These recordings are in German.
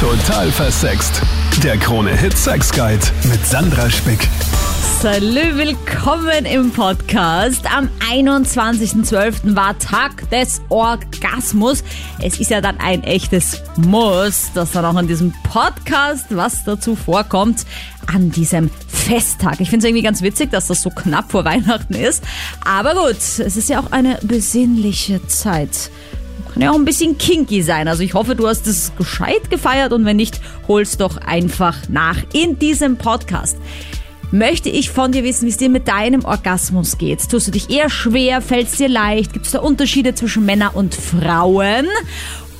Total versext. Der Krone Hit Sex Guide mit Sandra Spick. Salü, willkommen im Podcast. Am 21.12. war Tag des Orgasmus. Es ist ja dann ein echtes Muss, dass dann auch in diesem Podcast was dazu vorkommt an diesem Festtag. Ich finde es irgendwie ganz witzig, dass das so knapp vor Weihnachten ist. Aber gut, es ist ja auch eine besinnliche Zeit. Ja auch ein bisschen kinky sein. Also ich hoffe, du hast es gescheit gefeiert und wenn nicht, hol's doch einfach nach in diesem Podcast. Möchte ich von dir wissen, wie es dir mit deinem Orgasmus geht. Tust du dich eher schwer? Fällt es dir leicht? Gibt es da Unterschiede zwischen Männern und Frauen?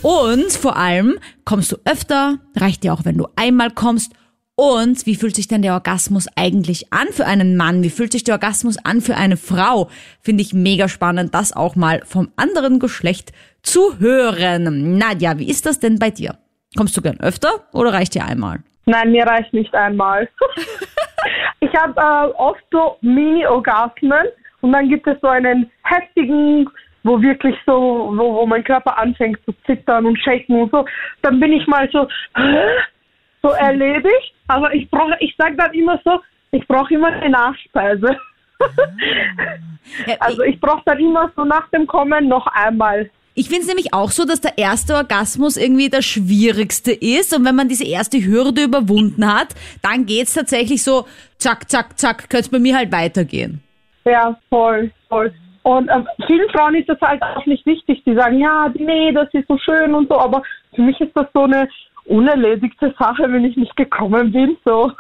Und vor allem, kommst du öfter? Reicht dir auch, wenn du einmal kommst? Und wie fühlt sich denn der Orgasmus eigentlich an für einen Mann? Wie fühlt sich der Orgasmus an für eine Frau? Finde ich mega spannend, das auch mal vom anderen Geschlecht zu hören. Nadja, wie ist das denn bei dir? Kommst du gern öfter oder reicht dir einmal? Nein, mir reicht nicht einmal. ich habe äh, oft so Mini-Orgasmen und dann gibt es so einen heftigen, wo wirklich so, wo, wo mein Körper anfängt zu zittern und shaken und so. Dann bin ich mal so, so erledigt. Aber ich brauche, ich sage dann immer so, ich brauche immer eine Nachspeise. also ich brauche dann immer so nach dem Kommen noch einmal. Ich finde es nämlich auch so, dass der erste Orgasmus irgendwie der schwierigste ist. Und wenn man diese erste Hürde überwunden hat, dann geht's tatsächlich so, zack, zack, zack, könnte es bei mir halt weitergehen. Ja, voll, voll. Und ähm, vielen Frauen ist das halt auch nicht wichtig. Die sagen, ja, nee, das ist so schön und so. Aber für mich ist das so eine unerledigte Sache, wenn ich nicht gekommen bin. So.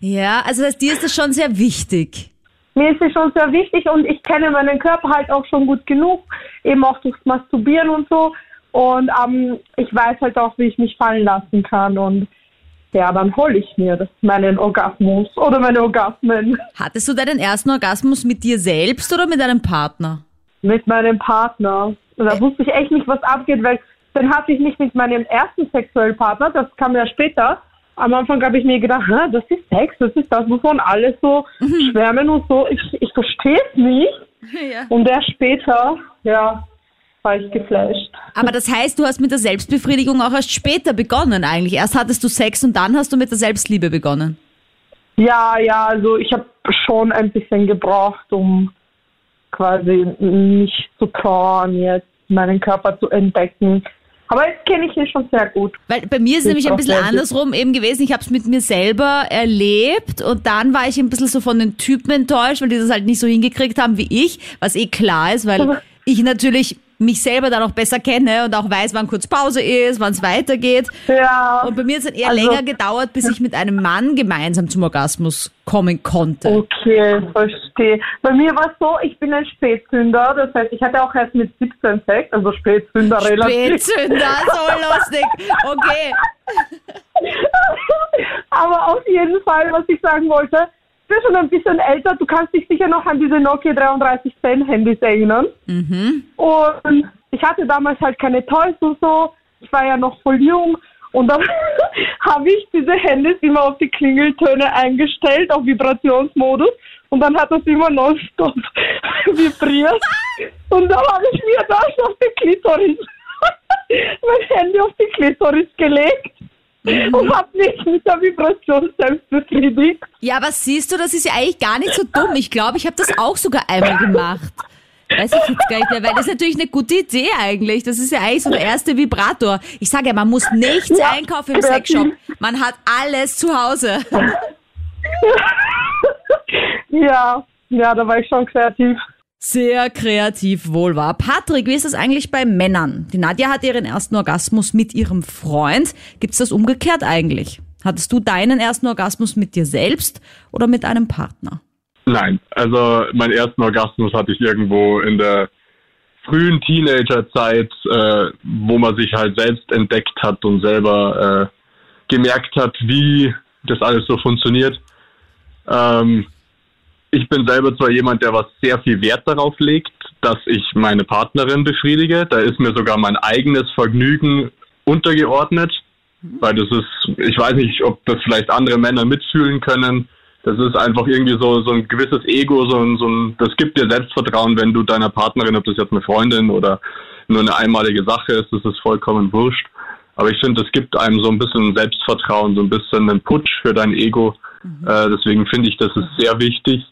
Ja, also das heißt, dir ist das schon sehr wichtig. Mir ist es schon sehr wichtig und ich kenne meinen Körper halt auch schon gut genug, eben auch durchs Masturbieren und so. Und ähm, ich weiß halt auch, wie ich mich fallen lassen kann und ja, dann hole ich mir das, meinen Orgasmus oder meine Orgasmen. Hattest du deinen ersten Orgasmus mit dir selbst oder mit deinem Partner? Mit meinem Partner. Und da wusste ich echt nicht, was abgeht, weil dann hatte ich nicht mit meinem ersten sexuellen Partner, das kam ja später. Am Anfang habe ich mir gedacht, das ist Sex, das ist das, wovon alle so mhm. schwärmen und so. Ich, ich verstehe es nicht. Ja. Und erst später, ja, war ich geflasht. Aber das heißt, du hast mit der Selbstbefriedigung auch erst später begonnen eigentlich. Erst hattest du Sex und dann hast du mit der Selbstliebe begonnen. Ja, ja, also ich habe schon ein bisschen gebraucht, um quasi mich zu trauen, jetzt meinen Körper zu entdecken. Aber jetzt kenne ich ihn schon sehr gut. Weil bei mir ist es nämlich ein bisschen andersrum eben gewesen. Ich habe es mit mir selber erlebt und dann war ich ein bisschen so von den Typen enttäuscht, weil die das halt nicht so hingekriegt haben wie ich, was eh klar ist, weil ich natürlich mich selber dann auch besser kenne und auch weiß, wann kurz Pause ist, wann es weitergeht. Ja. Und bei mir hat es eher also, länger gedauert, bis ich mit einem Mann gemeinsam zum Orgasmus kommen konnte. Okay, verstehe. Bei mir war es so, ich bin ein Spätzünder, das heißt, ich hatte auch erst mit 17 Sex, also Spätzünder relativ. Spätzünder, so lustig. Okay. Aber auf jeden Fall, was ich sagen wollte, bin schon ein bisschen älter. Du kannst dich sicher noch an diese Nokia 3310 Handys erinnern. Mhm. Und ich hatte damals halt keine Toys und so. Ich war ja noch voll jung. Und dann habe ich diese Handys immer auf die Klingeltöne eingestellt, auf Vibrationsmodus. Und dann hat das immer nonstop vibriert. Und dann habe ich mir das auf die Klitoris, mein Handy auf die Klitoris gelegt und habe mich mit der Vibration selbst befriedigt. Ja, aber siehst du, das ist ja eigentlich gar nicht so dumm. Ich glaube, ich habe das auch sogar einmal gemacht. Weiß ich jetzt gar nicht mehr, weil das ist natürlich eine gute Idee eigentlich. Das ist ja eigentlich so der erste Vibrator. Ich sage ja, man muss nichts ja, einkaufen im Sexshop. Man hat alles zu Hause. Ja, ja, da war ich schon kreativ sehr kreativ wohl war. Patrick, wie ist das eigentlich bei Männern? Die Nadja hat ihren ersten Orgasmus mit ihrem Freund. Gibt's das umgekehrt eigentlich? Hattest du deinen ersten Orgasmus mit dir selbst oder mit einem Partner? Nein, also meinen ersten Orgasmus hatte ich irgendwo in der frühen Teenagerzeit, äh, wo man sich halt selbst entdeckt hat und selber äh, gemerkt hat, wie das alles so funktioniert. Ähm, ich bin selber zwar jemand, der was sehr viel Wert darauf legt, dass ich meine Partnerin befriedige. Da ist mir sogar mein eigenes Vergnügen untergeordnet, weil das ist, ich weiß nicht, ob das vielleicht andere Männer mitfühlen können. Das ist einfach irgendwie so, so ein gewisses Ego, so ein, so ein, das gibt dir Selbstvertrauen, wenn du deiner Partnerin, ob das jetzt eine Freundin oder nur eine einmalige Sache ist, das ist vollkommen wurscht. Aber ich finde, es gibt einem so ein bisschen Selbstvertrauen, so ein bisschen einen Putsch für dein Ego. Mhm. Äh, deswegen finde ich, das ist sehr wichtig.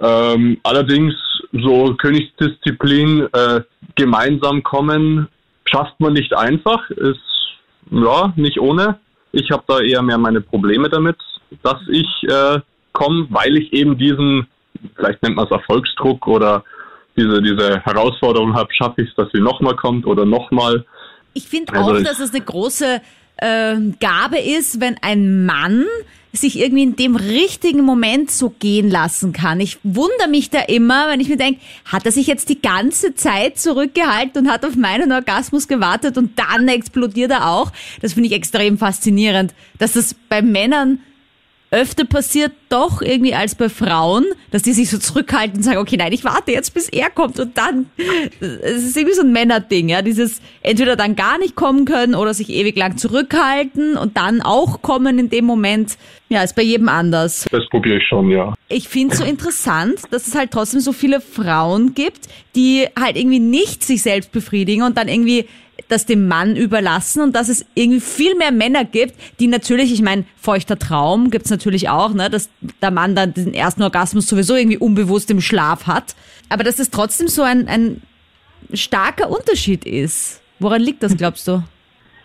Ähm, allerdings so Königsdisziplin äh, gemeinsam kommen schafft man nicht einfach, ist ja nicht ohne. Ich habe da eher mehr meine Probleme damit, dass ich äh, komme, weil ich eben diesen, vielleicht nennt man es Erfolgsdruck oder diese, diese Herausforderung habe, schaffe ich es, dass sie nochmal kommt oder nochmal. Ich finde also auch, dass es eine große äh, Gabe ist, wenn ein Mann sich irgendwie in dem richtigen Moment so gehen lassen kann. Ich wundere mich da immer, wenn ich mir denke, hat er sich jetzt die ganze Zeit zurückgehalten und hat auf meinen Orgasmus gewartet und dann explodiert er auch. Das finde ich extrem faszinierend, dass das bei Männern öfter passiert doch irgendwie als bei Frauen, dass die sich so zurückhalten und sagen, okay, nein, ich warte jetzt, bis er kommt und dann, es ist irgendwie so ein Männerding, ja, dieses entweder dann gar nicht kommen können oder sich ewig lang zurückhalten und dann auch kommen in dem Moment, ja, ist bei jedem anders. Das probiere ich schon, ja. Ich finde es so interessant, dass es halt trotzdem so viele Frauen gibt, die halt irgendwie nicht sich selbst befriedigen und dann irgendwie das dem Mann überlassen und dass es irgendwie viel mehr Männer gibt, die natürlich, ich meine, feuchter Traum gibt's natürlich auch, ne, dass der Mann dann den ersten Orgasmus sowieso irgendwie unbewusst im Schlaf hat. Aber dass es trotzdem so ein, ein starker Unterschied ist. Woran liegt das, glaubst du?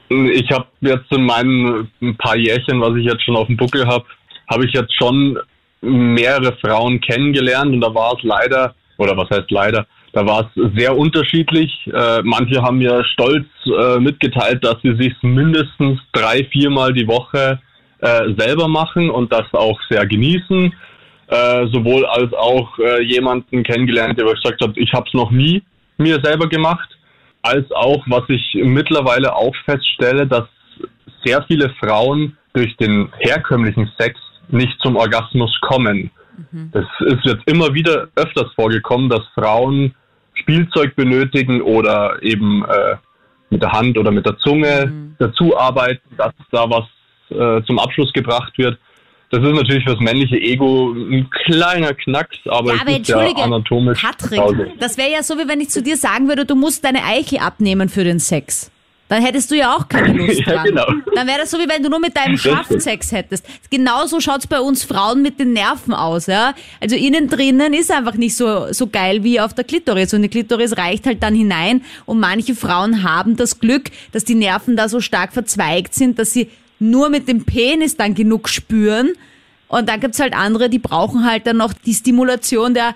Ich habe jetzt in meinen ein paar Jährchen, was ich jetzt schon auf dem Buckel habe, habe ich jetzt schon mehrere Frauen kennengelernt und da war es leider, oder was heißt leider, da war es sehr unterschiedlich. Äh, manche haben mir stolz äh, mitgeteilt, dass sie sich mindestens drei, viermal die Woche äh, selber machen und das auch sehr genießen. Äh, sowohl als auch äh, jemanden kennengelernt, der gesagt hat, ich habe es noch nie mir selber gemacht, als auch, was ich mittlerweile auch feststelle, dass sehr viele Frauen durch den herkömmlichen Sex nicht zum Orgasmus kommen. Mhm. Das ist jetzt immer wieder öfters vorgekommen, dass Frauen Spielzeug benötigen oder eben äh, mit der Hand oder mit der Zunge mhm. dazu arbeiten, dass da was äh, zum Abschluss gebracht wird. Das ist natürlich fürs männliche Ego ein kleiner Knacks, aber, ja, aber ist ja anatomisch. Patrick, das wäre ja so, wie wenn ich zu dir sagen würde, du musst deine Eiche abnehmen für den Sex. Dann hättest du ja auch keine Lust dran. ja, genau. Dann wäre das so, wie wenn du nur mit deinem Schaft Sex hättest. Genauso schaut's bei uns Frauen mit den Nerven aus. Ja? Also innen drinnen ist einfach nicht so, so geil wie auf der Klitoris. Und die Klitoris reicht halt dann hinein. Und manche Frauen haben das Glück, dass die Nerven da so stark verzweigt sind, dass sie nur mit dem Penis dann genug spüren. Und dann gibt's halt andere, die brauchen halt dann noch die Stimulation der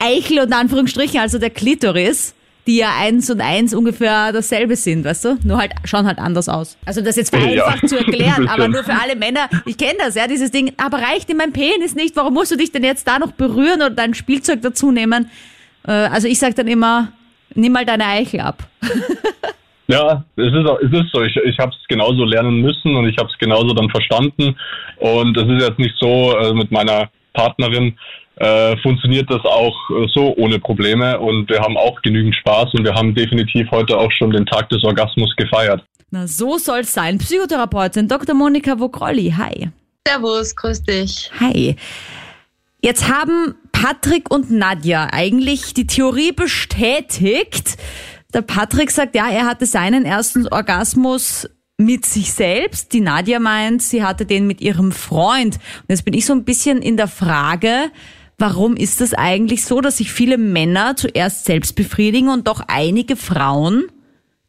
Eichel und Anführungsstrichen, also der Klitoris die ja eins und eins ungefähr dasselbe sind, weißt du? Nur halt, schauen halt anders aus. Also das jetzt vereinfacht ja. zu erklären, aber nur für alle Männer. Ich kenne das, ja, dieses Ding, aber reicht in meinem Penis nicht, warum musst du dich denn jetzt da noch berühren oder dein Spielzeug dazu nehmen? Äh, also ich sag dann immer, nimm mal deine Eichel ab. Ja, es ist, es ist so. Ich, ich habe es genauso lernen müssen und ich habe es genauso dann verstanden. Und es ist jetzt nicht so äh, mit meiner Partnerin, äh, funktioniert das auch äh, so ohne Probleme und wir haben auch genügend Spaß und wir haben definitiv heute auch schon den Tag des Orgasmus gefeiert. Na, so soll's sein. Psychotherapeutin Dr. Monika Vogrolli, hi. Servus, grüß dich. Hi. Jetzt haben Patrick und Nadja eigentlich die Theorie bestätigt. Der Patrick sagt, ja, er hatte seinen ersten Orgasmus mit sich selbst. Die Nadja meint, sie hatte den mit ihrem Freund. Und jetzt bin ich so ein bisschen in der Frage, Warum ist das eigentlich so, dass sich viele Männer zuerst selbst befriedigen und doch einige Frauen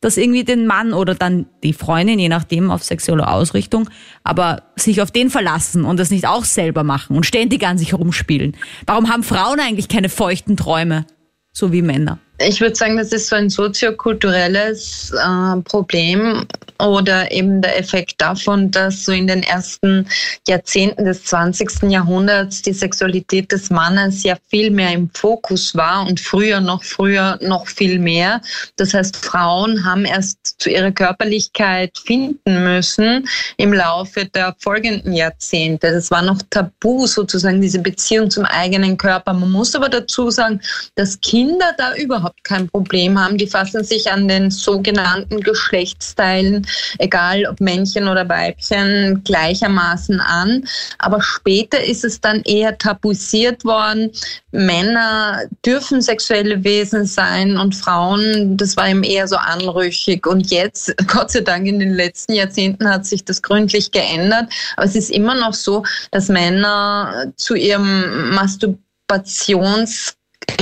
das irgendwie den Mann oder dann die Freundin, je nachdem auf sexuelle Ausrichtung, aber sich auf den verlassen und das nicht auch selber machen und ständig an sich rumspielen? Warum haben Frauen eigentlich keine feuchten Träume, so wie Männer? Ich würde sagen, das ist so ein soziokulturelles äh, Problem oder eben der Effekt davon, dass so in den ersten Jahrzehnten des 20. Jahrhunderts die Sexualität des Mannes ja viel mehr im Fokus war und früher noch früher noch viel mehr. Das heißt, Frauen haben erst zu ihrer Körperlichkeit finden müssen im Laufe der folgenden Jahrzehnte. Das war noch tabu sozusagen diese Beziehung zum eigenen Körper. Man muss aber dazu sagen, dass Kinder da überhaupt überhaupt kein Problem haben. Die fassen sich an den sogenannten Geschlechtsteilen, egal ob Männchen oder Weibchen, gleichermaßen an. Aber später ist es dann eher tabuisiert worden. Männer dürfen sexuelle Wesen sein und Frauen, das war ihm eher so anrüchig. Und jetzt, Gott sei Dank, in den letzten Jahrzehnten hat sich das gründlich geändert. Aber es ist immer noch so, dass Männer zu ihrem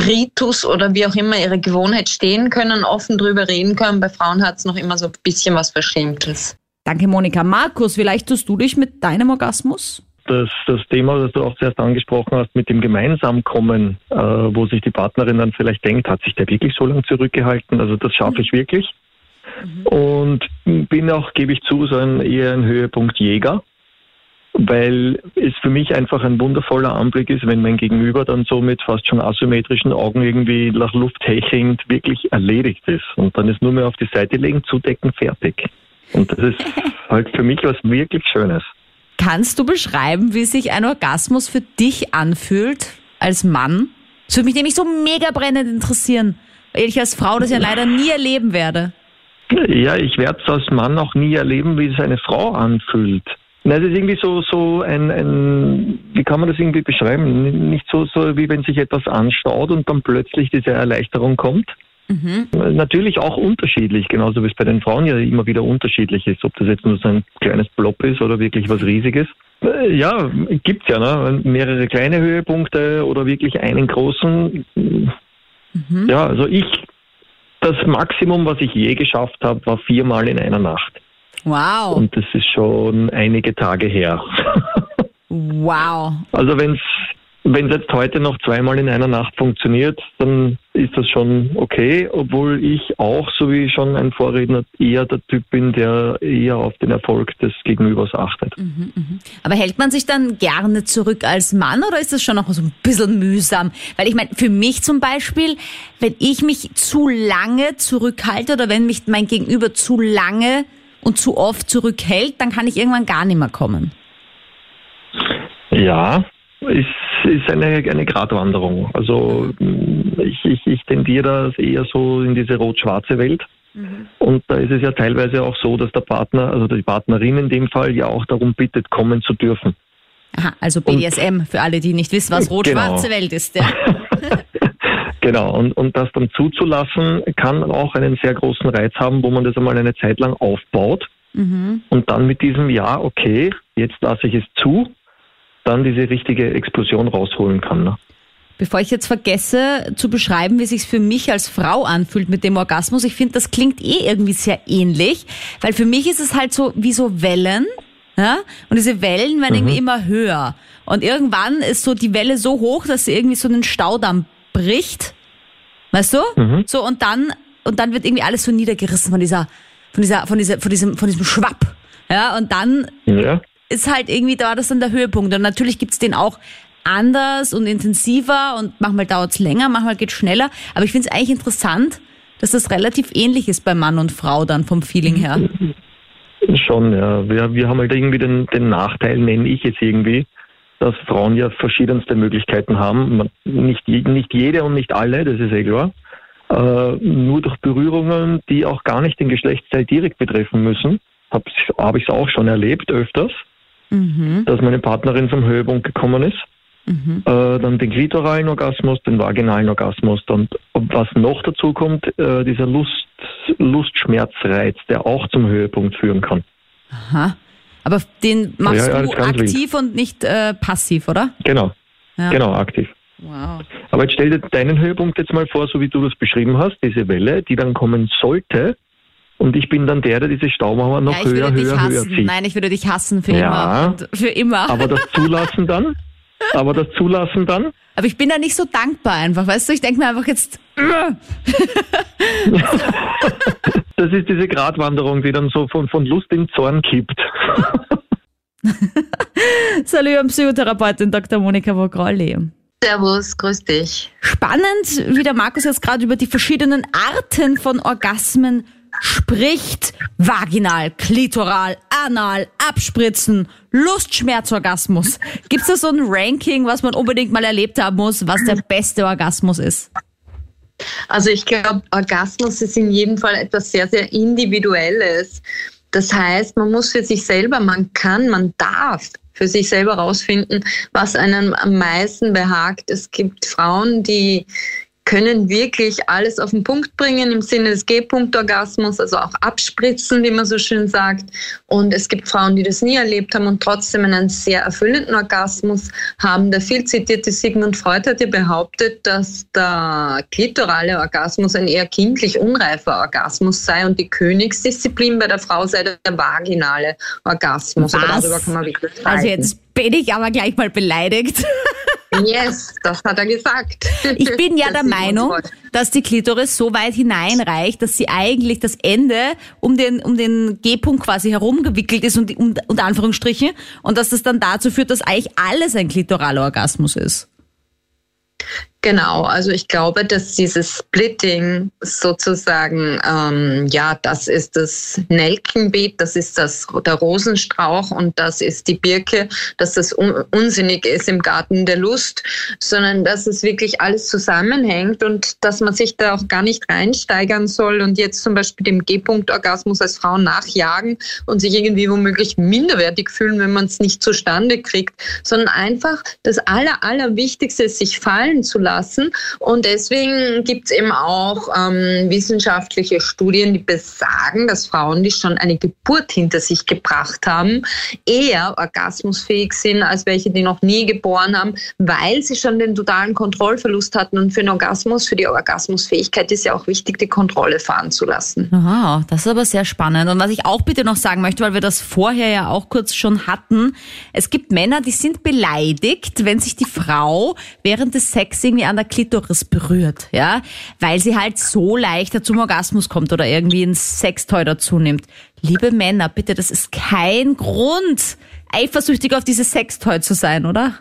Masturbationsritus oder wie auch immer ihre Gewohnheit stehen können, offen drüber reden können. Bei Frauen hat es noch immer so ein bisschen was Verschämtes. Danke, Monika. Markus, vielleicht tust du dich mit deinem Orgasmus? Das, das Thema, das du auch zuerst angesprochen hast, mit dem Gemeinsamkommen, äh, wo sich die Partnerin dann vielleicht denkt, hat sich der wirklich so lange zurückgehalten? Also das schaffe ich wirklich. Mhm. Und bin auch, gebe ich zu, so ein eher ein Höhepunkt Jäger weil es für mich einfach ein wundervoller Anblick ist, wenn mein Gegenüber dann so mit fast schon asymmetrischen Augen irgendwie nach Luft hechelnd wirklich erledigt ist. Und dann ist nur mehr auf die Seite legen, zudecken, fertig. Und das ist halt für mich was wirklich Schönes. Kannst du beschreiben, wie sich ein Orgasmus für dich anfühlt als Mann? Das würde mich nämlich so mega brennend interessieren, weil ich als Frau das ja leider nie erleben werde. Ja, ich werde es als Mann auch nie erleben, wie es eine Frau anfühlt. Nein, es ist irgendwie so, so ein, ein, wie kann man das irgendwie beschreiben? Nicht so, so, wie wenn sich etwas anstaut und dann plötzlich diese Erleichterung kommt. Mhm. Natürlich auch unterschiedlich, genauso wie es bei den Frauen ja immer wieder unterschiedlich ist, ob das jetzt nur so ein kleines Blob ist oder wirklich was Riesiges. Äh, ja, gibt's ja, ne? Mehrere kleine Höhepunkte oder wirklich einen großen. Mhm. Ja, also ich, das Maximum, was ich je geschafft habe, war viermal in einer Nacht. Wow. Und das ist schon einige Tage her. wow. Also wenn es wenn es jetzt heute noch zweimal in einer Nacht funktioniert, dann ist das schon okay, obwohl ich auch, so wie schon ein Vorredner, eher der Typ bin, der eher auf den Erfolg des Gegenübers achtet. Mhm, mh. Aber hält man sich dann gerne zurück als Mann oder ist das schon noch so ein bisschen mühsam? Weil ich meine, für mich zum Beispiel, wenn ich mich zu lange zurückhalte oder wenn mich mein Gegenüber zu lange und zu oft zurückhält, dann kann ich irgendwann gar nicht mehr kommen. Ja, es ist eine, eine Gratwanderung. Also ich, ich, ich tendiere eher so in diese rot-schwarze Welt. Mhm. Und da ist es ja teilweise auch so, dass der Partner, also die Partnerin in dem Fall, ja auch darum bittet, kommen zu dürfen. Aha, also BDSM und, für alle, die nicht wissen, was rot-schwarze genau. Welt ist. Ja. Genau, und, und das dann zuzulassen, kann auch einen sehr großen Reiz haben, wo man das einmal eine Zeit lang aufbaut mhm. und dann mit diesem Ja, okay, jetzt lasse ich es zu, dann diese richtige Explosion rausholen kann. Ne? Bevor ich jetzt vergesse zu beschreiben, wie sich für mich als Frau anfühlt mit dem Orgasmus, ich finde, das klingt eh irgendwie sehr ähnlich, weil für mich ist es halt so wie so Wellen, ja? Und diese Wellen werden mhm. irgendwie immer höher. Und irgendwann ist so die Welle so hoch, dass sie irgendwie so einen Staudamm bricht. Weißt du? Mhm. So, und dann, und dann wird irgendwie alles so niedergerissen von dieser, von dieser, von dieser, von diesem, von diesem Schwapp. Ja, und dann ja. ist halt irgendwie, da war das dann der Höhepunkt. Und natürlich gibt's den auch anders und intensiver und manchmal dauert's länger, manchmal geht's schneller. Aber ich finde es eigentlich interessant, dass das relativ ähnlich ist bei Mann und Frau dann vom Feeling her. Schon, ja. Wir, wir haben halt irgendwie den, den Nachteil, nenne ich jetzt irgendwie, dass Frauen ja verschiedenste Möglichkeiten haben. Nicht, nicht jede und nicht alle, das ist eh klar. Äh, nur durch Berührungen, die auch gar nicht den Geschlechtsteil direkt betreffen müssen, habe hab ich es auch schon erlebt öfters, mhm. dass meine Partnerin zum Höhepunkt gekommen ist. Mhm. Äh, dann den klitoralen Orgasmus, den vaginalen Orgasmus. Und was noch dazu kommt, äh, dieser Lust, Lustschmerzreiz, der auch zum Höhepunkt führen kann. Aha. Aber den machst ja, ja, du aktiv wild. und nicht äh, passiv, oder? Genau. Ja. Genau, aktiv. Wow. Aber jetzt stell dir deinen Höhepunkt jetzt mal vor, so wie du das beschrieben hast, diese Welle, die dann kommen sollte. Und ich bin dann der, der diese Staumauer noch ja, höher, höher, höher zieht. Nein, ich würde dich hassen für ja, immer. für immer. Aber das Zulassen dann? Aber das Zulassen dann? Aber ich bin da nicht so dankbar einfach, weißt du? Ich denke mir einfach jetzt. das ist diese Gratwanderung, die dann so von, von Lust in Zorn kippt. Salut am Psychotherapeutin Dr. Monika Vogrolli. Servus, grüß dich. Spannend, wie der Markus jetzt gerade über die verschiedenen Arten von Orgasmen spricht. Vaginal, klitoral, anal, abspritzen, Lustschmerzorgasmus. Gibt es da so ein Ranking, was man unbedingt mal erlebt haben muss, was der beste Orgasmus ist? Also ich glaube, Orgasmus ist in jedem Fall etwas sehr, sehr Individuelles. Das heißt, man muss für sich selber, man kann, man darf für sich selber rausfinden, was einem am meisten behagt. Es gibt Frauen, die können wirklich alles auf den Punkt bringen im Sinne des G-Punkt-Orgasmus, also auch abspritzen, wie man so schön sagt. Und es gibt Frauen, die das nie erlebt haben und trotzdem einen sehr erfüllenden Orgasmus haben. Der viel zitierte Sigmund Freud hat ja behauptet, dass der klitorale Orgasmus ein eher kindlich unreifer Orgasmus sei und die Königsdisziplin bei der Frau sei der vaginale Orgasmus. Was? darüber kann man wirklich Also jetzt bin ich aber gleich mal beleidigt. Yes, das hat er gesagt. Ich bin ja der Meinung, dass die Klitoris so weit hineinreicht, dass sie eigentlich das Ende um den, um den G-Punkt quasi herumgewickelt ist und um, unter Anführungsstrichen und dass das dann dazu führt, dass eigentlich alles ein klitoraler Orgasmus ist. Genau, also ich glaube, dass dieses Splitting sozusagen, ähm, ja, das ist das Nelkenbeet, das ist das, der Rosenstrauch und das ist die Birke, dass das un unsinnig ist im Garten der Lust, sondern dass es wirklich alles zusammenhängt und dass man sich da auch gar nicht reinsteigern soll und jetzt zum Beispiel dem G-Punkt-Orgasmus als Frau nachjagen und sich irgendwie womöglich minderwertig fühlen, wenn man es nicht zustande kriegt, sondern einfach das Aller, Allerwichtigste ist, sich fallen zu lassen lassen. Und deswegen gibt es eben auch ähm, wissenschaftliche Studien, die besagen, dass Frauen, die schon eine Geburt hinter sich gebracht haben, eher orgasmusfähig sind als welche, die noch nie geboren haben, weil sie schon den totalen Kontrollverlust hatten. Und für den Orgasmus, für die Orgasmusfähigkeit ist ja auch wichtig, die Kontrolle fahren zu lassen. Aha, das ist aber sehr spannend. Und was ich auch bitte noch sagen möchte, weil wir das vorher ja auch kurz schon hatten, es gibt Männer, die sind beleidigt, wenn sich die Frau während des Sex irgendwie an der Klitoris berührt, ja, weil sie halt so leichter zum Orgasmus kommt oder irgendwie ein Sextoy dazu nimmt. Liebe Männer, bitte, das ist kein Grund, eifersüchtig auf dieses Sextoy zu sein, oder?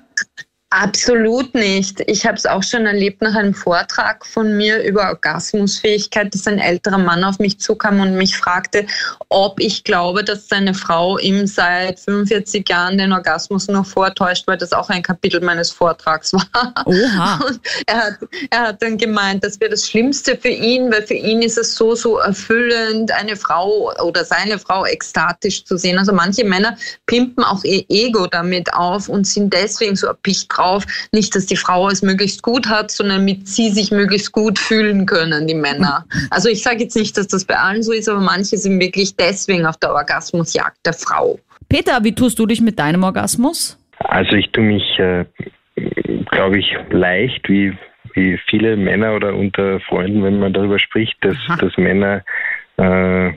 Absolut nicht. Ich habe es auch schon erlebt nach einem Vortrag von mir über Orgasmusfähigkeit, dass ein älterer Mann auf mich zukam und mich fragte, ob ich glaube, dass seine Frau ihm seit 45 Jahren den Orgasmus noch vortäuscht, weil das auch ein Kapitel meines Vortrags war. Oha. Und er hat, er hat dann gemeint, das wäre das Schlimmste für ihn, weil für ihn ist es so, so erfüllend, eine Frau oder seine Frau ekstatisch zu sehen. Also manche Männer pimpen auch ihr Ego damit auf und sind deswegen so erpicht drauf, nicht, dass die Frau es möglichst gut hat, sondern damit sie sich möglichst gut fühlen können, die Männer. Also ich sage jetzt nicht, dass das bei allen so ist, aber manche sind wirklich deswegen auf der Orgasmusjagd der Frau. Peter, wie tust du dich mit deinem Orgasmus? Also ich tue mich, äh, glaube ich, leicht, wie, wie viele Männer oder unter Freunden, wenn man darüber spricht, dass, dass Männer äh,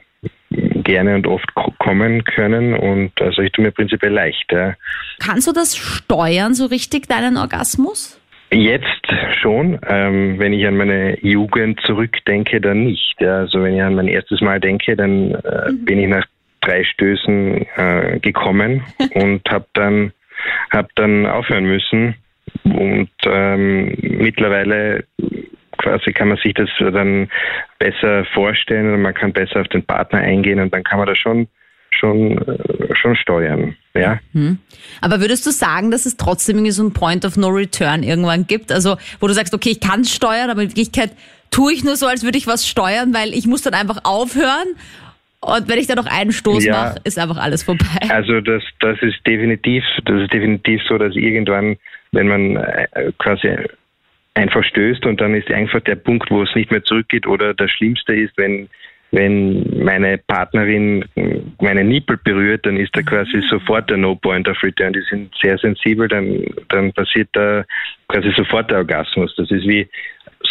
gerne und oft kommen können und also ich tue mir prinzipiell leicht. Ja. Kannst du das steuern so richtig, deinen Orgasmus? Jetzt schon. Ähm, wenn ich an meine Jugend zurückdenke, dann nicht. Ja. Also wenn ich an mein erstes Mal denke, dann äh, mhm. bin ich nach drei Stößen äh, gekommen und habe dann hab dann aufhören müssen. Und ähm, mittlerweile quasi kann man sich das dann besser vorstellen und man kann besser auf den Partner eingehen und dann kann man das schon schon äh, schon steuern, ja. Hm. Aber würdest du sagen, dass es trotzdem irgendwie so ein Point of No Return irgendwann gibt, also wo du sagst, okay, ich kann steuern, aber in Wirklichkeit tue ich nur so, als würde ich was steuern, weil ich muss dann einfach aufhören und wenn ich da noch einen Stoß ja, mache, ist einfach alles vorbei. Also das, das ist definitiv, das ist definitiv so, dass irgendwann, wenn man äh, quasi einfach stößt und dann ist einfach der Punkt, wo es nicht mehr zurückgeht oder das Schlimmste ist, wenn wenn meine Partnerin meine Nippel berührt, dann ist da quasi mhm. sofort der No Point of Return. Die sind sehr sensibel, dann, dann passiert da quasi sofort der Orgasmus. Das ist wie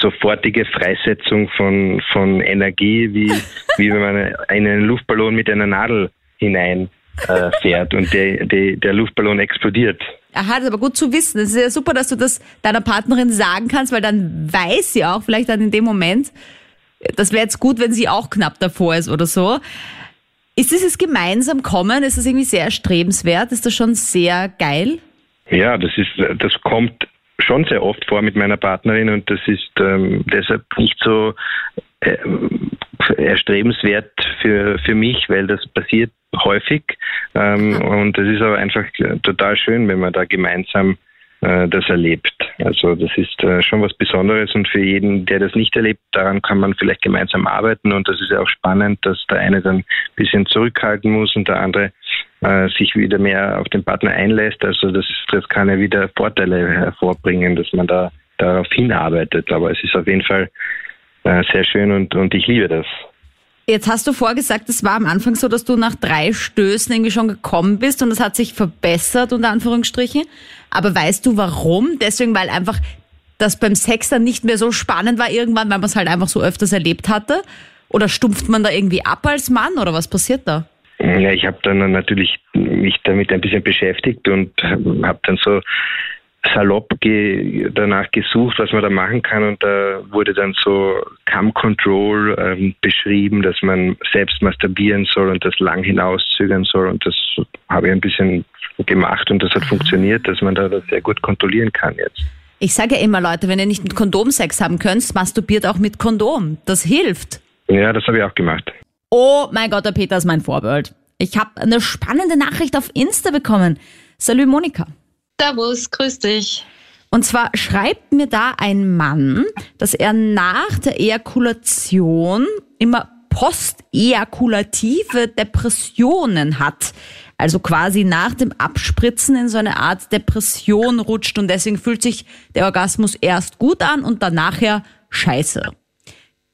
sofortige Freisetzung von, von Energie, wie, wie wenn man in einen Luftballon mit einer Nadel hinein äh, fährt und der, der, der Luftballon explodiert. Aha, das ist aber gut zu wissen. Es ist ja super, dass du das deiner Partnerin sagen kannst, weil dann weiß sie auch vielleicht dann in dem Moment, das wäre jetzt gut, wenn sie auch knapp davor ist oder so. Ist dieses gemeinsam kommen, ist das irgendwie sehr erstrebenswert? Ist das schon sehr geil? Ja, das ist, das kommt schon sehr oft vor mit meiner Partnerin und das ist ähm, deshalb nicht so äh, erstrebenswert für, für mich, weil das passiert häufig. Ähm, und es ist aber einfach total schön, wenn man da gemeinsam äh, das erlebt. Also das ist äh, schon was Besonderes und für jeden, der das nicht erlebt, daran kann man vielleicht gemeinsam arbeiten und das ist ja auch spannend, dass der eine dann ein bisschen zurückhalten muss und der andere äh, sich wieder mehr auf den Partner einlässt. Also das, das kann ja wieder Vorteile hervorbringen, dass man da darauf hinarbeitet. Aber es ist auf jeden Fall äh, sehr schön und, und ich liebe das. Jetzt hast du vorgesagt, es war am Anfang so, dass du nach drei Stößen irgendwie schon gekommen bist und es hat sich verbessert, unter Anführungsstrichen. Aber weißt du warum? Deswegen, weil einfach das beim Sex dann nicht mehr so spannend war irgendwann, weil man es halt einfach so öfters erlebt hatte? Oder stumpft man da irgendwie ab als Mann oder was passiert da? Ja, ich habe dann natürlich mich damit ein bisschen beschäftigt und habe dann so salopp ge danach gesucht, was man da machen kann und da wurde dann so Cam Control ähm, beschrieben, dass man selbst masturbieren soll und das lang hinauszögern soll und das habe ich ein bisschen gemacht und das hat funktioniert, dass man da das sehr gut kontrollieren kann jetzt. Ich sage ja immer Leute, wenn ihr nicht mit Kondom Sex haben könnt, masturbiert auch mit Kondom. Das hilft. Ja, das habe ich auch gemacht. Oh mein Gott, der Peter ist mein Vorbild. Ich habe eine spannende Nachricht auf Insta bekommen. Salut Monika. Servus, grüß dich. Und zwar schreibt mir da ein Mann, dass er nach der Ejakulation immer postejakulative Depressionen hat. Also quasi nach dem Abspritzen in so eine Art Depression rutscht und deswegen fühlt sich der Orgasmus erst gut an und dann nachher scheiße.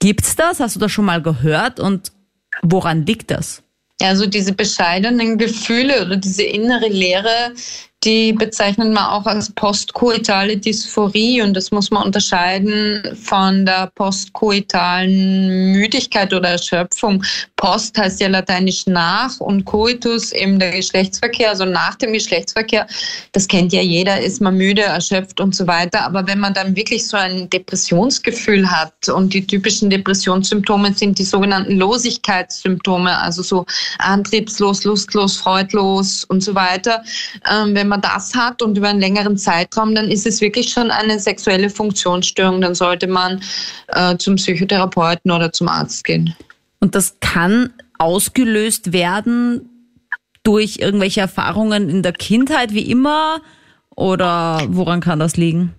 Gibt's das? Hast du das schon mal gehört und woran liegt das? Ja, so diese bescheidenen Gefühle oder diese innere Leere, die bezeichnet man auch als postkoitale Dysphorie und das muss man unterscheiden von der postkoitalen Müdigkeit oder Erschöpfung. Post heißt ja lateinisch nach und Coitus eben der Geschlechtsverkehr, also nach dem Geschlechtsverkehr. Das kennt ja jeder, ist man müde, erschöpft und so weiter. Aber wenn man dann wirklich so ein Depressionsgefühl hat und die typischen Depressionssymptome sind die sogenannten Losigkeitssymptome, also so antriebslos, lustlos, freudlos und so weiter. Ähm, wenn man das hat und über einen längeren Zeitraum, dann ist es wirklich schon eine sexuelle Funktionsstörung. Dann sollte man äh, zum Psychotherapeuten oder zum Arzt gehen. Und das kann ausgelöst werden durch irgendwelche Erfahrungen in der Kindheit, wie immer? Oder woran kann das liegen?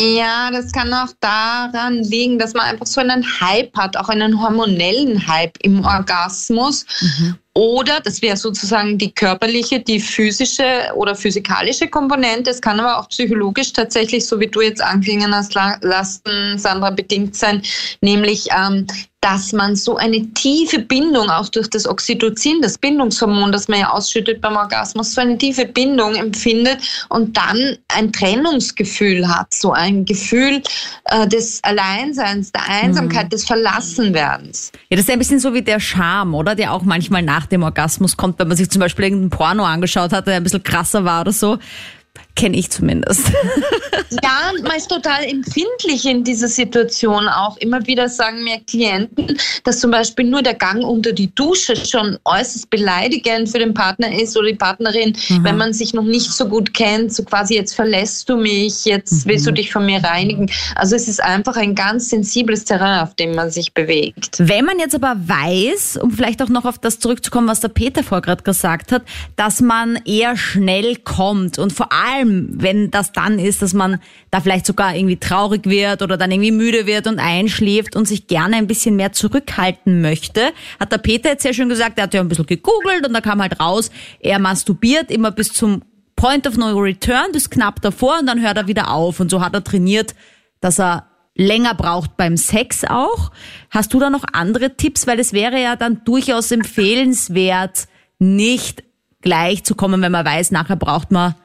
Ja, das kann auch daran liegen, dass man einfach so einen Hype hat, auch einen hormonellen Hype im Orgasmus. Mhm. Oder das wäre sozusagen die körperliche, die physische oder physikalische Komponente. Es kann aber auch psychologisch tatsächlich, so wie du jetzt anklingen hast, lassen, Sandra, bedingt sein, nämlich ähm, dass man so eine tiefe Bindung auch durch das Oxytocin, das Bindungshormon, das man ja ausschüttet beim Orgasmus, so eine tiefe Bindung empfindet und dann ein Trennungsgefühl hat, so ein Gefühl äh, des Alleinseins, der Einsamkeit, mhm. des Verlassenwerdens. Ja, das ist ein bisschen so wie der Charme, oder? Der auch manchmal nach dem Orgasmus kommt, wenn man sich zum Beispiel irgendein Porno angeschaut hat, der ein bisschen krasser war oder so. Kenne ich zumindest. ja, man ist total empfindlich in dieser Situation auch. Immer wieder sagen mir Klienten, dass zum Beispiel nur der Gang unter die Dusche schon äußerst beleidigend für den Partner ist oder die Partnerin, mhm. wenn man sich noch nicht so gut kennt, so quasi jetzt verlässt du mich, jetzt mhm. willst du dich von mir reinigen. Also es ist einfach ein ganz sensibles Terrain, auf dem man sich bewegt. Wenn man jetzt aber weiß, um vielleicht auch noch auf das zurückzukommen, was der Peter vor gerade gesagt hat, dass man eher schnell kommt und vor allem allem, wenn das dann ist, dass man da vielleicht sogar irgendwie traurig wird oder dann irgendwie müde wird und einschläft und sich gerne ein bisschen mehr zurückhalten möchte, hat der Peter jetzt sehr schön gesagt, er hat ja ein bisschen gegoogelt und da kam halt raus, er masturbiert immer bis zum Point of No Return, bis knapp davor und dann hört er wieder auf und so hat er trainiert, dass er länger braucht beim Sex auch. Hast du da noch andere Tipps? Weil es wäre ja dann durchaus empfehlenswert, nicht gleich zu kommen, wenn man weiß, nachher braucht man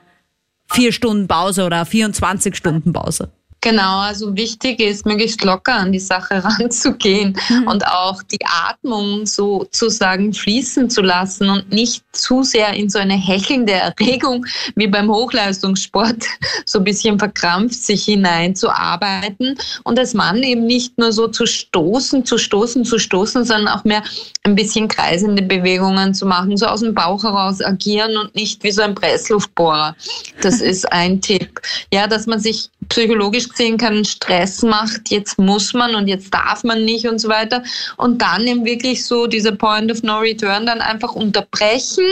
vier Stunden Pause oder 24 Stunden Pause. Genau, also wichtig ist, möglichst locker an die Sache ranzugehen mhm. und auch die Atmung sozusagen fließen zu lassen und nicht zu sehr in so eine hechelnde Erregung wie beim Hochleistungssport so ein bisschen verkrampft sich hineinzuarbeiten und als Mann eben nicht nur so zu stoßen, zu stoßen, zu stoßen, sondern auch mehr ein bisschen kreisende Bewegungen zu machen, so aus dem Bauch heraus agieren und nicht wie so ein Pressluftbohrer. Das ist ein Tipp. Ja, dass man sich psychologisch gesehen keinen Stress macht, jetzt muss man und jetzt darf man nicht und so weiter. Und dann eben wirklich so dieser Point of No Return dann einfach unterbrechen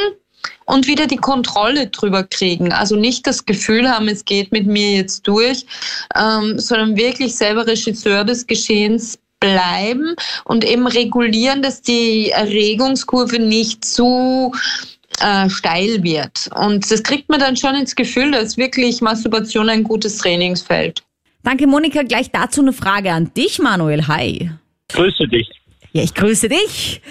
und wieder die Kontrolle drüber kriegen. Also nicht das Gefühl haben, es geht mit mir jetzt durch, ähm, sondern wirklich selber Regisseur des Geschehens bleiben und eben regulieren, dass die Erregungskurve nicht zu äh, steil wird. Und das kriegt man dann schon ins Gefühl, dass wirklich Masturbation ein gutes Trainingsfeld. Danke, Monika. Gleich dazu eine Frage an dich, Manuel. Hi. Grüße dich. Ja, ich grüße dich.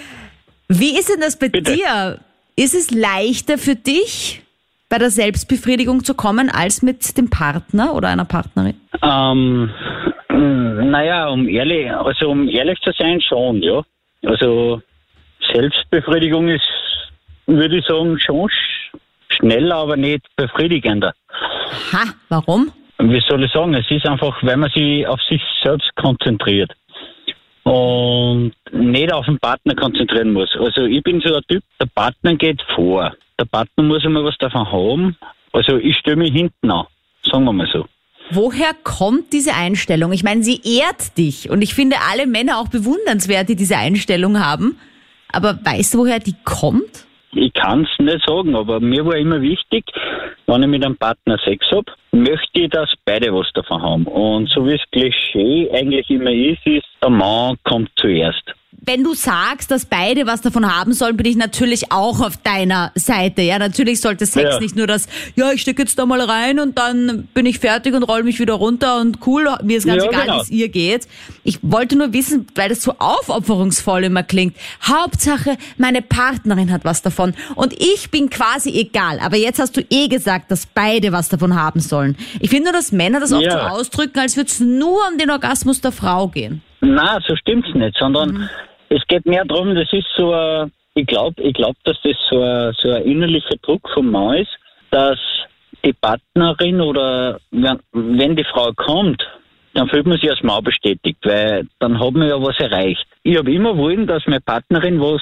Wie ist denn das bei Bitte. dir? Ist es leichter für dich, bei der Selbstbefriedigung zu kommen, als mit dem Partner oder einer Partnerin? Ähm, naja, um ehrlich, also um ehrlich zu sein, schon, ja. Also Selbstbefriedigung ist, würde ich sagen, schon sch schneller, aber nicht befriedigender. Ha, warum? Wie soll ich sagen? Es ist einfach, weil man sich auf sich selbst konzentriert und nicht auf den Partner konzentrieren muss. Also ich bin so ein Typ, der Partner geht vor. Der Partner muss immer was davon haben. Also ich stelle mich hinten an, sagen wir mal so. Woher kommt diese Einstellung? Ich meine, sie ehrt dich und ich finde alle Männer auch bewundernswert, die diese Einstellung haben. Aber weißt du, woher die kommt? Ich kann es nicht sagen, aber mir war immer wichtig, wenn ich mit einem Partner Sex habe, möchte ich, dass beide was davon haben. Und so wie es Klischee eigentlich immer ist, ist, der Mann kommt zuerst. Wenn du sagst, dass beide was davon haben sollen, bin ich natürlich auch auf deiner Seite. Ja, natürlich sollte Sex Ja. nicht nur das, ja, ich stecke jetzt da mal rein und dann bin ich fertig und roll mich wieder runter und cool, mir ist ganz Ja, egal, genau. wie es ihr geht. Ich wollte nur wissen, weil das so aufopferungsvoll immer klingt. Hauptsache, meine Partnerin hat was davon und ich bin quasi egal. Aber jetzt hast du eh gesagt, dass beide was davon haben sollen. Ich finde nur, dass Männer das oft Ja. so ausdrücken, als würde es nur um den Orgasmus der Frau gehen. Na, so stimmt's nicht, sondern es geht mehr darum, das ist so ein, ich glaube, ich glaub, dass das so ein, so ein innerlicher Druck vom Mann ist, dass die Partnerin oder wenn, wenn die Frau kommt, dann fühlt man sich als Mann bestätigt, weil dann hat man ja was erreicht. Ich habe immer wollen, dass meine Partnerin was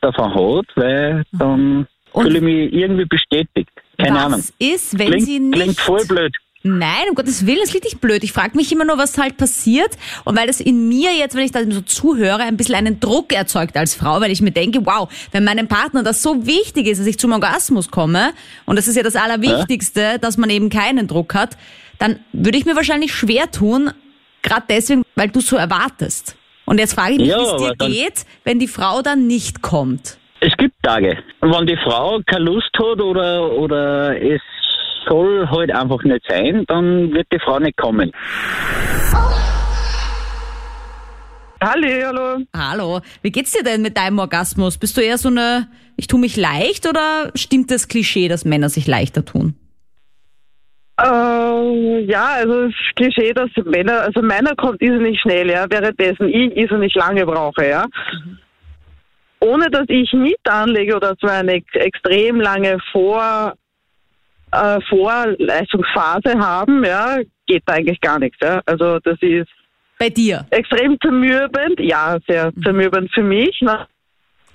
davon hat, weil dann Und- fühle ich mich irgendwie bestätigt. Keine was Ahnung. ist, wenn Klingt, sie nicht... klingt voll blöd. Nein, um Gottes Willen, das klingt nicht blöd. Ich frage mich immer nur, was halt passiert. Und weil das in mir jetzt, wenn ich da so zuhöre, ein bisschen einen Druck erzeugt als Frau, weil ich mir denke, wow, wenn meinem Partner das so wichtig ist, dass ich zum Orgasmus komme, und das ist ja das Allerwichtigste, dass man eben keinen Druck hat, dann würde ich mir wahrscheinlich schwer tun, gerade deswegen, weil du so erwartest. Und jetzt frage ich mich, Ja, wie es dir geht, wenn die Frau dann nicht kommt. Es gibt Tage, wenn die Frau keine Lust hat oder, oder es soll halt einfach nicht sein, dann wird die Frau nicht kommen. Halli, hallo. Hallo, wie geht's dir denn mit deinem Orgasmus? Bist du eher so eine, ich tu mich leicht oder stimmt das Klischee, dass Männer sich leichter tun? Äh, ja, also das Klischee, dass Männer, also meiner kommt irrsinnig schnell, ja, währenddessen ich irrsinnig lange brauche, ja. Ohne dass ich mit anlege oder so eine ex extrem lange Vor, äh, Vorleistungsphase haben, ja, geht da eigentlich gar nichts, ja. Also das ist Bei dir? extrem zermürbend, ja, sehr zermürbend für mich. Ne?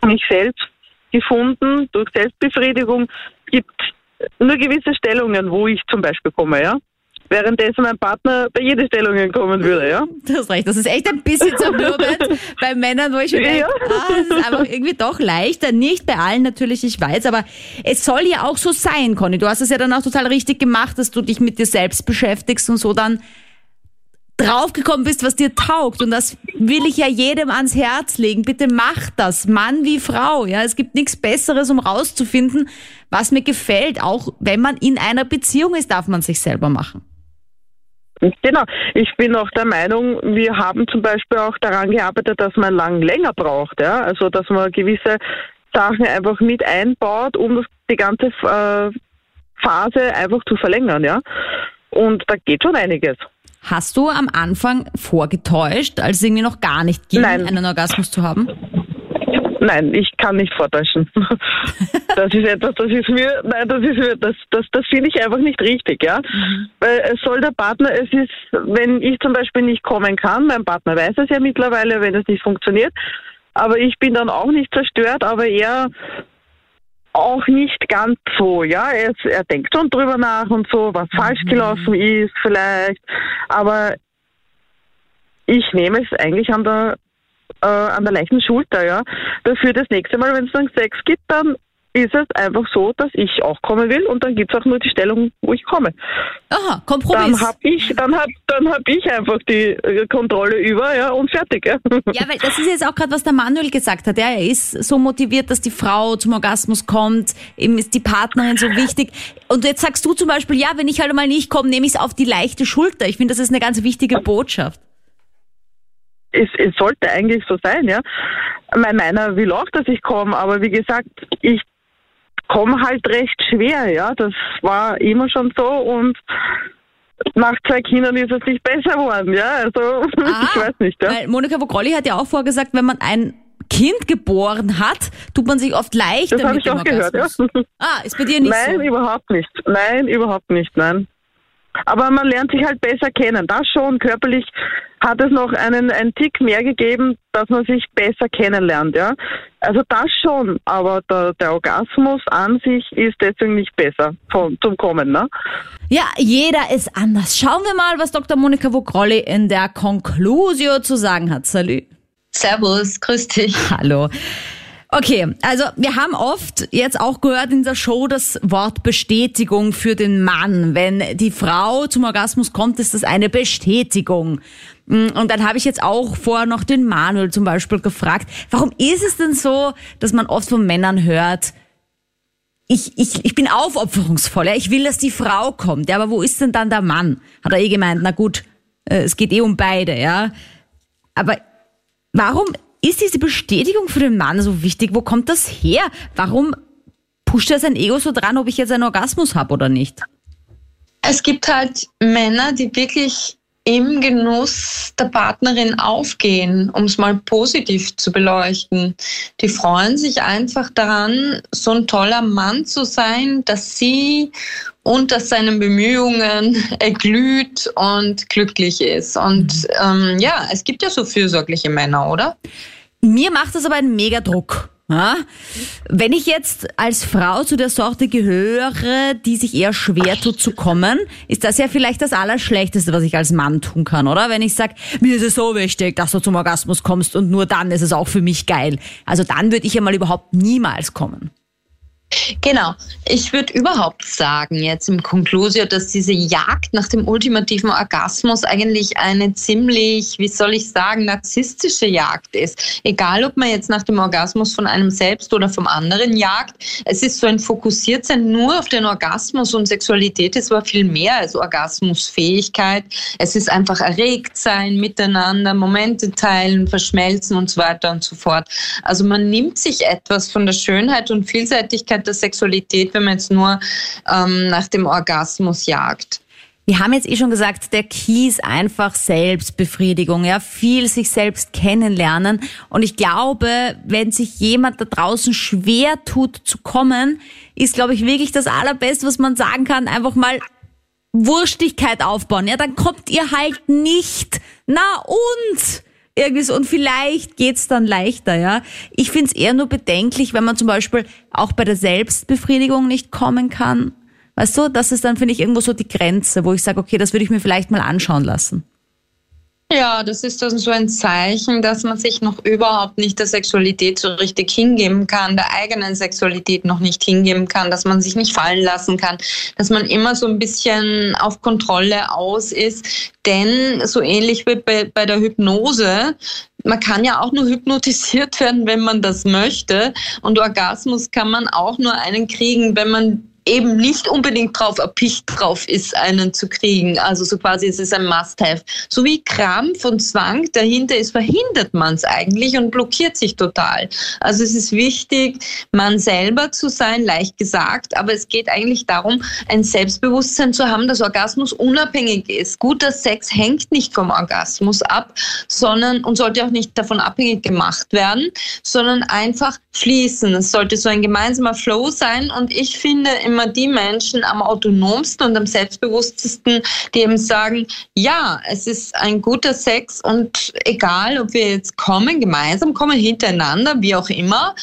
Mich selbst gefunden durch Selbstbefriedigung. Es gibt nur gewisse Stellungen, wo ich zum Beispiel komme, ja. Währenddessen mein Partner bei jeder Stellung kommen würde, ja. Du hast recht, das ist echt ein bisschen zermürbend bei Männern, wo ich mir denke, Ja. ah, das ist einfach irgendwie doch leichter. Nicht bei allen natürlich, ich weiß, aber es soll ja auch so sein, Conny. Du hast es ja dann auch total richtig gemacht, dass du dich mit dir selbst beschäftigst und so dann draufgekommen bist, was dir taugt. Und das will ich ja jedem ans Herz legen. Bitte mach das, Mann wie Frau. Ja, es gibt nichts Besseres, um rauszufinden, was mir gefällt. Auch wenn man in einer Beziehung ist, darf man sich selber machen. Genau. Ich bin auch der Meinung, wir haben zum Beispiel auch daran gearbeitet, dass man lang länger braucht, ja. Also dass man gewisse Sachen einfach mit einbaut, um das, die ganze äh, Phase einfach zu verlängern, ja. Und da geht schon einiges. Hast du am Anfang vorgetäuscht, als es irgendwie noch gar nicht ging, Nein. einen Orgasmus zu haben? Nein, ich kann nicht vortäuschen. Das ist etwas, das ist mir, nein, das ist mir, das, das, das finde ich einfach nicht richtig, ja. Weil es soll der Partner, es ist, wenn ich zum Beispiel nicht kommen kann, mein Partner weiß es ja mittlerweile, wenn es nicht funktioniert, aber ich bin dann auch nicht zerstört, aber er auch nicht ganz so, ja. Er, er denkt schon drüber nach und so, was falsch gelaufen ist vielleicht, aber ich nehme es eigentlich an der äh, an der leichten Schulter, ja. Dafür das nächste Mal, wenn es dann Sex gibt, dann ist es einfach so, dass ich auch kommen will und dann gibt es auch nur die Stellung, wo ich komme. Aha, Kompromiss. Dann habe ich, dann hab, dann hab ich einfach die äh, Kontrolle über, ja, und fertig. Ja, Ja, weil das ist jetzt auch gerade, was der Manuel gesagt hat. Ja, er ist so motiviert, dass die Frau zum Orgasmus kommt. Ihm ist die Partnerin so wichtig. Und jetzt sagst du zum Beispiel, ja, wenn ich halt mal nicht komme, nehme ich es auf die leichte Schulter. Ich finde, das ist eine ganz wichtige Botschaft. Es, es sollte eigentlich so sein, ja. Mein meiner will auch, dass ich komme, aber wie gesagt, ich komme halt recht schwer, ja. Das war immer schon so und nach zwei Kindern ist es nicht besser geworden, ja. Also ich weiß nicht, ja. Weil Monika Vogrolli hat ja auch vorgesagt, wenn man ein Kind geboren hat, tut man sich oft leichter Das habe mit ich dem auch gehört, ja. Ah, ist bei dir nicht Nein, so. überhaupt nicht. Nein, überhaupt nicht, nein. Aber man lernt sich halt besser kennen. Das schon, körperlich hat es noch einen, einen Tick mehr gegeben, dass man sich besser kennenlernt, ja. Also das schon, aber der, der Orgasmus an sich ist deswegen nicht besser vom, zum Kommen, ne? Ja, jeder ist anders. Schauen wir mal, was Dr. Monika Vogrolli in der Conclusio zu sagen hat. Salut. Servus, grüß dich. Hallo. Okay, also wir haben oft jetzt auch gehört in der Show das Wort Bestätigung für den Mann. Wenn die Frau zum Orgasmus kommt, ist das eine Bestätigung. Mm, Und dann habe ich jetzt auch vorher noch den Manuel zum Beispiel gefragt, warum ist es denn so, dass man oft von Männern hört, ich, ich, ich bin aufopferungsvoll, ja, ich will, dass die Frau kommt, ja, aber wo ist denn dann der Mann? Hat er eh gemeint, na gut, äh, es geht eh um beide, ja. Aber Warum ist diese Bestätigung für den Mann so wichtig? Wo kommt das her? Warum pusht er sein Ego so dran, ob ich jetzt einen Orgasmus habe oder nicht? Es gibt halt Männer, die wirklich im Genuss der Partnerin aufgehen, um es mal positiv zu beleuchten. Die freuen sich einfach daran, so ein toller Mann zu sein, dass sie unter seinen Bemühungen erglüht und glücklich ist. Und ähm, ja, es gibt ja so fürsorgliche Männer, oder? Mir macht das aber einen Megadruck. Wenn ich jetzt als Frau zu der Sorte gehöre, die sich eher schwer tut zu kommen, ist das ja vielleicht das Allerschlechteste, was ich als Mann tun kann, oder? Wenn ich sage, mir ist es so wichtig, dass du zum Orgasmus kommst und nur dann ist es auch für mich geil. Also dann würde ich ja mal überhaupt niemals kommen. Genau. Ich würde überhaupt sagen, jetzt im Conclusio, dass diese Jagd nach dem ultimativen Orgasmus eigentlich eine ziemlich, wie soll ich sagen, narzisstische Jagd ist. Egal, ob man jetzt nach dem Orgasmus von einem selbst oder vom anderen jagt. Es ist so ein Fokussiertsein nur auf den Orgasmus und Sexualität ist aber viel mehr als Orgasmusfähigkeit. Es ist einfach erregt sein, miteinander, Momente teilen, verschmelzen und so weiter und so fort. Also man nimmt sich etwas von der Schönheit und Vielseitigkeit der Sexualität, wenn man jetzt nur ähm, nach dem Orgasmus jagt. Wir haben jetzt eh schon gesagt, der Key ist einfach Selbstbefriedigung, ja, viel sich selbst kennenlernen. Und ich glaube, wenn sich jemand da draußen schwer tut zu kommen, ist, glaube ich, wirklich das Allerbeste, was man sagen kann, einfach mal Wurstigkeit aufbauen. Ja, dann kommt ihr halt nicht. Na und? Irgendwie so, und vielleicht geht's dann leichter, ja. Ich find's eher nur bedenklich, wenn man zum Beispiel auch bei der Selbstbefriedigung nicht kommen kann. Weißt du, das ist dann, finde ich, irgendwo so die Grenze, wo ich sage, okay, das würde ich mir vielleicht mal anschauen lassen. Ja, das ist dann so ein Zeichen, dass man sich noch überhaupt nicht der Sexualität so richtig hingeben kann, der eigenen Sexualität noch nicht hingeben kann, dass man sich nicht fallen lassen kann, dass man immer so ein bisschen auf Kontrolle aus ist. Denn so ähnlich wie bei, bei der Hypnose, man kann ja auch nur hypnotisiert werden, wenn man das möchte. Und Orgasmus kann man auch nur einen kriegen, wenn man eben nicht unbedingt drauf erpicht drauf ist, einen zu kriegen. Also so quasi, es ist ein Must-Have. So wie Krampf und Zwang dahinter ist, verhindert man es eigentlich und blockiert sich total. Also es ist wichtig, man selber zu sein, leicht gesagt, aber es geht eigentlich darum, ein Selbstbewusstsein zu haben, dass Orgasmus unabhängig ist. Guter Sex hängt nicht vom Orgasmus ab, sondern und sollte auch nicht davon abhängig gemacht werden, sondern einfach fließen. Es sollte so ein gemeinsamer Flow sein und ich finde immer die Menschen am autonomsten und am selbstbewusstesten, die eben sagen, ja, es ist ein guter Sex und egal, ob wir jetzt kommen, gemeinsam kommen, hintereinander, wie auch immer,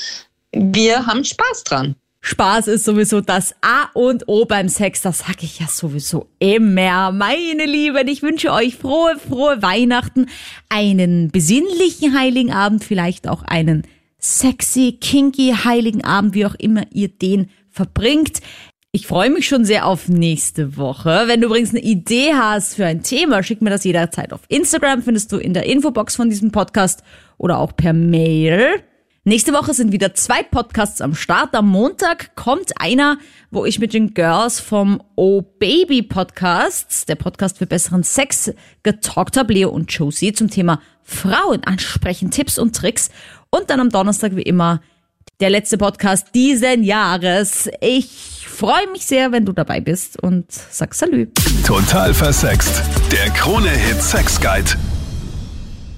wir haben Spaß dran. Spaß ist sowieso das A und O beim Sex, das sage ich ja sowieso immer. Meine Lieben, ich wünsche euch frohe, frohe Weihnachten, einen besinnlichen Heiligen Abend, vielleicht auch einen sexy, kinky, heiligen Abend, wie auch immer ihr den verbringt. Ich freue mich schon sehr auf nächste Woche. Wenn du übrigens eine Idee hast für ein Thema, schick mir das jederzeit auf Instagram, findest du in der Infobox von diesem Podcast oder auch per Mail. Nächste Woche sind wieder zwei Podcasts am Start. Am Montag kommt einer, wo ich mit den Girls vom Oh Baby Podcasts, der Podcast für besseren Sex, getalkt habe, Leo und Josie, zum Thema Frauen ansprechen, Tipps und Tricks. Und dann am Donnerstag wie immer der letzte Podcast diesen Jahres. Ich freue mich sehr, wenn du dabei bist und sag Salü. Total versext. Der Krone-Hit Sex Guide.